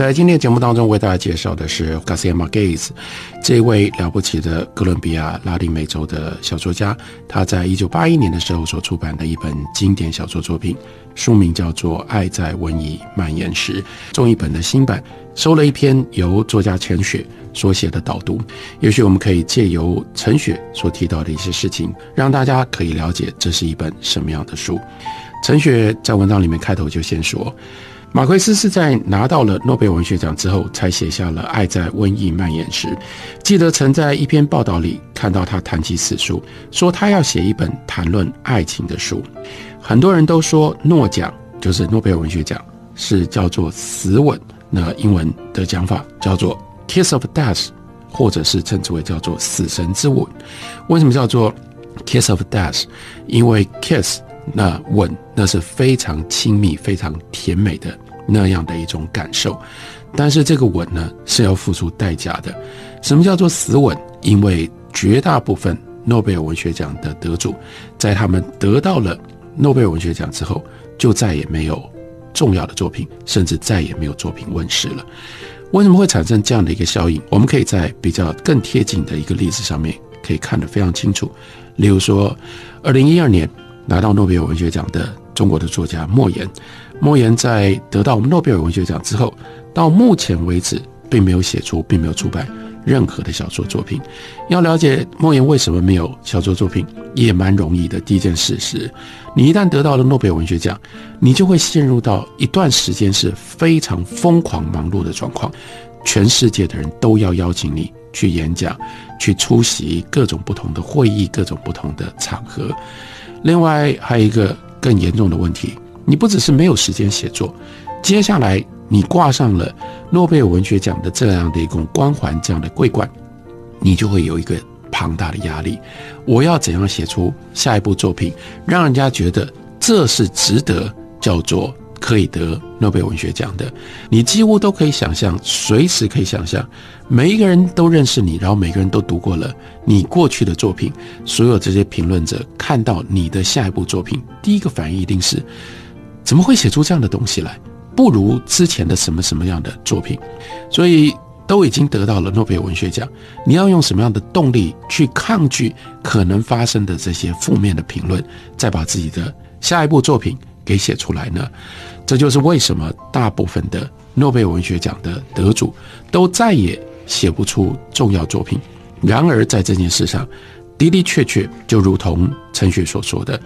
在今天节目当中，为大家介绍的是 Garcia Marquez 这位了不起的哥伦比亚拉丁美洲的小说家。他在一九八一年的时候所出版的一本经典小说作品，书名叫做《爱在瘟疫蔓延时》。中译本的新版收了一篇由作家陈雪所写的导读。也许我们可以借由陈雪所提到的一些事情，让大家可以了解这是一本什么样的书。陈雪在文章里面开头就先说。马奎斯是在拿到了诺贝尔文学奖之后，才写下了《爱在瘟疫蔓延时》。记得曾在一篇报道里看到他谈及此书，说他要写一本谈论爱情的书。很多人都说诺奖就是诺贝尔文学奖是叫做死吻，那英文的讲法叫做 kiss of death，或者是称之为叫做死神之吻。为什么叫做 kiss of death？因为 kiss。那吻，那是非常亲密、非常甜美的那样的一种感受，但是这个吻呢是要付出代价的。什么叫做死吻？因为绝大部分诺贝尔文学奖的得主，在他们得到了诺贝尔文学奖之后，就再也没有重要的作品，甚至再也没有作品问世了。为什么会产生这样的一个效应？我们可以在比较更贴近的一个例子上面可以看得非常清楚。例如说，二零一二年。拿到诺贝尔文学奖的中国的作家莫言，莫言在得到我们诺贝尔文学奖之后，到目前为止并没有写出，并没有出版任何的小说作品。要了解莫言为什么没有小说作品，也蛮容易的。第一件事是，你一旦得到了诺贝尔文学奖，你就会陷入到一段时间是非常疯狂忙碌的状况，全世界的人都要邀请你去演讲，去出席各种不同的会议，各种不同的场合。另外还有一个更严重的问题，你不只是没有时间写作，接下来你挂上了诺贝尔文学奖的这样的一种光环，这样的桂冠，你就会有一个庞大的压力。我要怎样写出下一部作品，让人家觉得这是值得叫做？可以得诺贝尔文学奖的，你几乎都可以想象，随时可以想象，每一个人都认识你，然后每个人都读过了你过去的作品，所有这些评论者看到你的下一部作品，第一个反应一定是：怎么会写出这样的东西来？不如之前的什么什么样的作品？所以都已经得到了诺贝尔文学奖，你要用什么样的动力去抗拒可能发生的这些负面的评论，再把自己的下一部作品给写出来呢？这就是为什么大部分的诺贝尔文学奖的得主都再也写不出重要作品。然而，在这件事上，的的确确就如同陈雪所说的，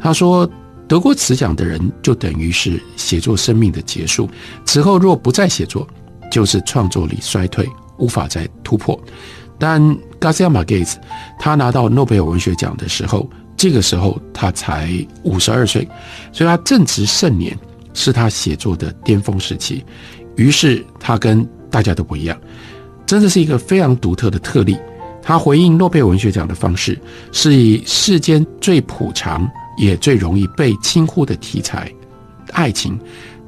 他说得过此奖的人就等于是写作生命的结束，此后若不再写作，就是创作力衰退，无法再突破。但 Garcia Marquez 他拿到诺贝尔文学奖的时候，这个时候他才五十二岁，所以他正值盛年。是他写作的巅峰时期，于是他跟大家都不一样，真的是一个非常独特的特例。他回应诺贝尔文学奖的方式，是以世间最普常也最容易被轻忽的题材——爱情，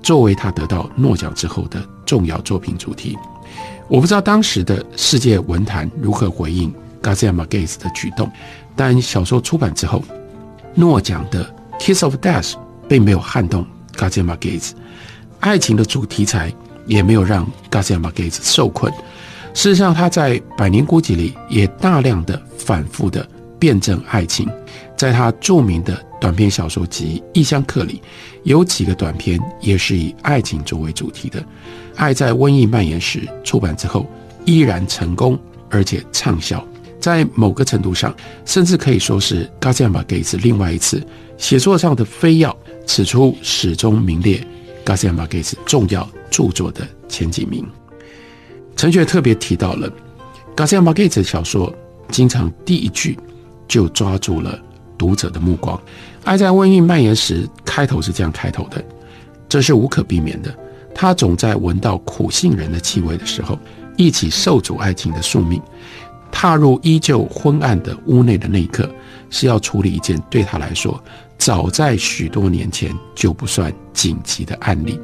作为他得到诺奖之后的重要作品主题。我不知道当时的世界文坛如何回应 Garcia Marquez 的举动，但小说出版之后，诺奖的《Kiss of Death》并没有撼动。Garcia Marquez，爱情的主题材也没有让 Garcia Marquez 受困。事实上，他在《百年孤寂》里也大量的反复的辩证爱情。在他著名的短篇小说集《异乡客》里，有几个短篇也是以爱情作为主题的。《爱在瘟疫蔓延时》出版之后，依然成功而且畅销。在某个程度上，甚至可以说是 Garcia Marquez 另外一次写作上的飞跃。此处始终名列 Garcia Marquez 重要著作的前几名。陈雪特别提到了 Garcia Marquez 小说，经常第一句就抓住了读者的目光。爱在瘟疫蔓延时，开头是这样开头的，这是无可避免的。他总在闻到苦杏仁的气味的时候，一起受阻爱情的宿命。踏入依旧昏暗的屋内的那一刻，是要处理一件对他来说。早在许多年前就不算紧急的案例。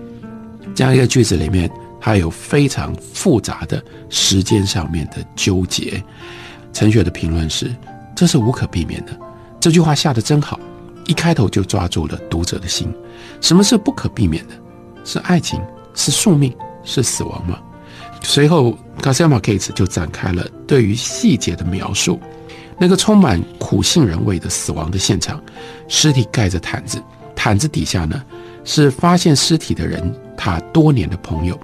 这样一个句子里面，它有非常复杂的时间上面的纠结。陈雪的评论是：这是无可避免的。这句话下的真好，一开头就抓住了读者的心。什么是不可避免的？是爱情？是宿命？是死亡吗？随后，卡西亚马凯斯就展开了对于细节的描述。那个充满苦杏仁味的死亡的现场，尸体盖着毯子，毯子底下呢是发现尸体的人他多年的朋友。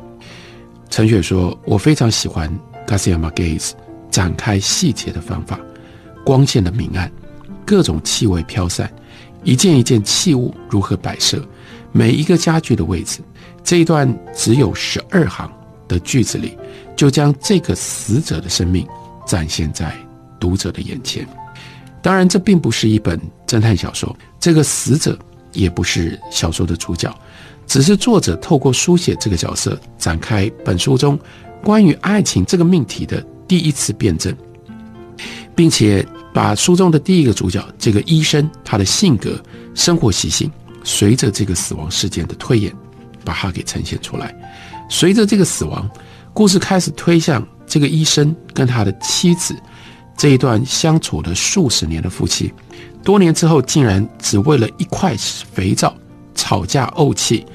陈雪说：“我非常喜欢 Garcia Marquez 展开细节的方法，光线的明暗，各种气味飘散，一件一件器物如何摆设，每一个家具的位置。这一段只有十二行的句子里，就将这个死者的生命展现在。”读者的眼前，当然，这并不是一本侦探小说。这个死者也不是小说的主角，只是作者透过书写这个角色，展开本书中关于爱情这个命题的第一次辩证，并且把书中的第一个主角这个医生他的性格、生活习性，随着这个死亡事件的推演，把它给呈现出来。随着这个死亡，故事开始推向这个医生跟他的妻子。这一段相处了数十年的夫妻，多年之后竟然只为了一块肥皂吵架怄气，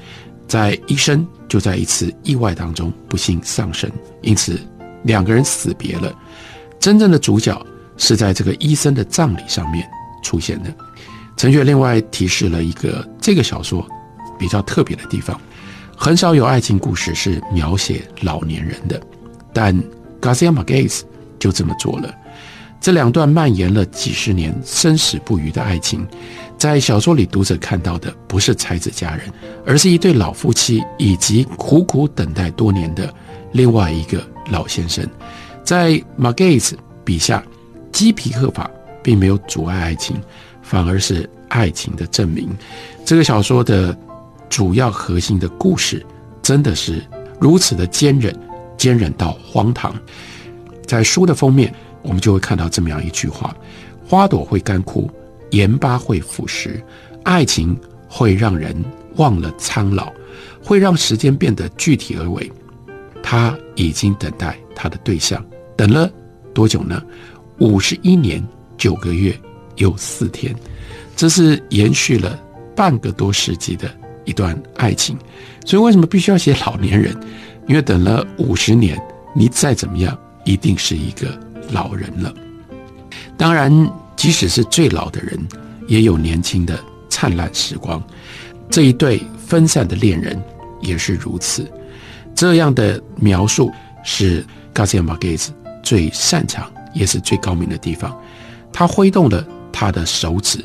在医生就在一次意外当中不幸丧生，因此两个人死别了。真正的主角是在这个医生的葬礼上面出现的。陈雪另外提示了一个这个小说比较特别的地方，很少有爱情故事是描写老年人的，但 Garcia Marquez 就这么做了。这两段蔓延了几十年、生死不渝的爱情，在小说里读者看到的不是才子佳人，而是一对老夫妻以及苦苦等待多年的另外一个老先生。在 Magaz 笔下，鸡皮鹤发并没有阻碍爱情，反而是爱情的证明。这个小说的主要核心的故事，真的是如此的坚韧，坚韧到荒唐。在书的封面。我们就会看到这么样一句话：花朵会干枯，盐巴会腐蚀，爱情会让人忘了苍老，会让时间变得具体而为。他已经等待他的对象，等了多久呢？五十一年九个月又四天，这是延续了半个多世纪的一段爱情。所以为什么必须要写老年人？因为等了五十年，你再怎么样，一定是一个。老人了，当然，即使是最老的人，也有年轻的灿烂时光。这一对分散的恋人也是如此。这样的描述是 Garcia Marquez 最擅长也是最高明的地方。他挥动了他的手指，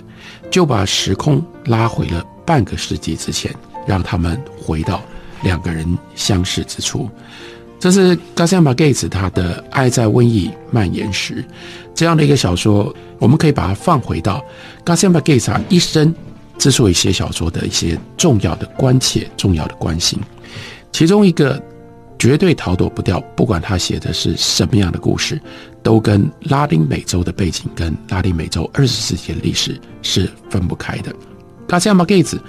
就把时空拉回了半个世纪之前，让他们回到两个人相识之初。这是 Garcia Marquez 他的《爱在瘟疫蔓延时》这样的一个小说，我们可以把它放回到 Garcia Marquez 一生之所以写小说的一些重要的关切、重要的关心。其中一个绝对逃躲不掉，不管他写的是什么样的故事，都跟拉丁美洲的背景、跟拉丁美洲二十世纪的历史是分不开的。Garcia Marquez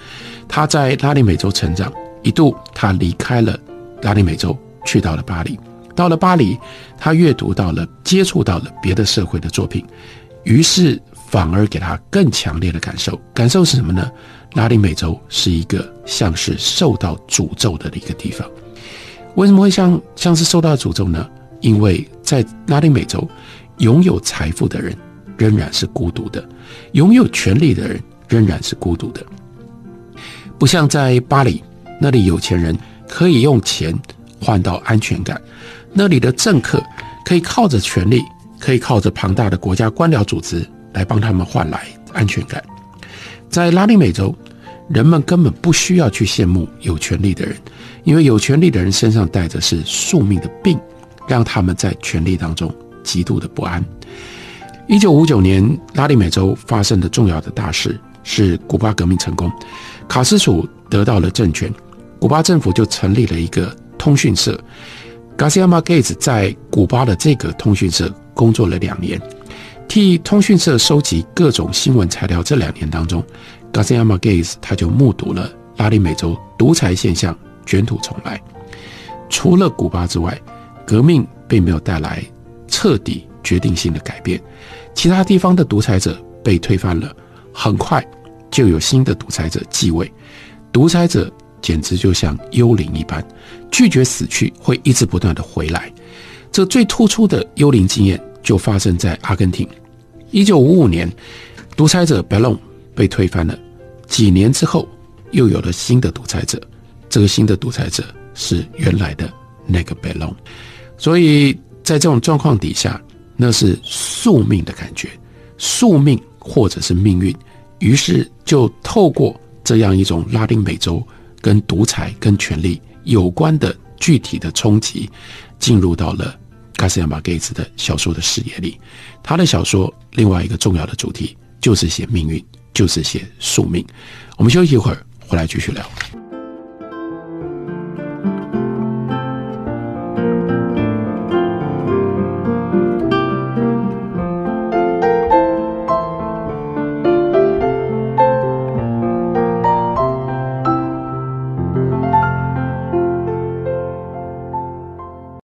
他在拉丁美洲成长，一度他离开了拉丁美洲。去到了巴黎，到了巴黎，他阅读到了、接触到了别的社会的作品，于是反而给他更强烈的感受。感受是什么呢？拉丁美洲是一个像是受到诅咒的一个地方。为什么会像像是受到诅咒呢？因为在拉丁美洲，拥有财富的人仍然是孤独的，拥有权力的人仍然是孤独的。不像在巴黎，那里有钱人可以用钱。换到安全感，那里的政客可以靠着权力，可以靠着庞大的国家官僚组织来帮他们换来安全感。在拉丁美洲，人们根本不需要去羡慕有权力的人，因为有权力的人身上带着是宿命的病，让他们在权力当中极度的不安。一九五九年，拉丁美洲发生的重要的大事是古巴革命成功，卡斯楚得到了政权，古巴政府就成立了一个。通讯社，Garcia Marquez 在古巴的这个通讯社工作了两年。替通讯社收集各种新闻材料，这两年当中，Garcia Marquez 他就目睹了拉丁美洲独裁现象卷土重来。除了古巴之外，革命并没有带来彻底决定性的改变，其他地方的独裁者被推翻了，很快就有新的独裁者继位。独裁者简直就像幽灵一般，拒绝死去，会一直不断的回来。这最突出的幽灵经验。就发生在阿根廷，一九五五年，独裁者贝隆被推翻了。几年之后，又有了新的独裁者，这个新的独裁者是原来的那个贝隆。所以在这种状况底下，那是宿命的感觉，宿命或者是命运。于是就透过这样一种拉丁美洲跟独裁跟权力有关的具体的冲击，进入到了。卡斯亚马盖茨的小说的视野里，他的小说另外一个重要的主题就是写命运，就是写宿命。我们休息一会儿，回来继续聊。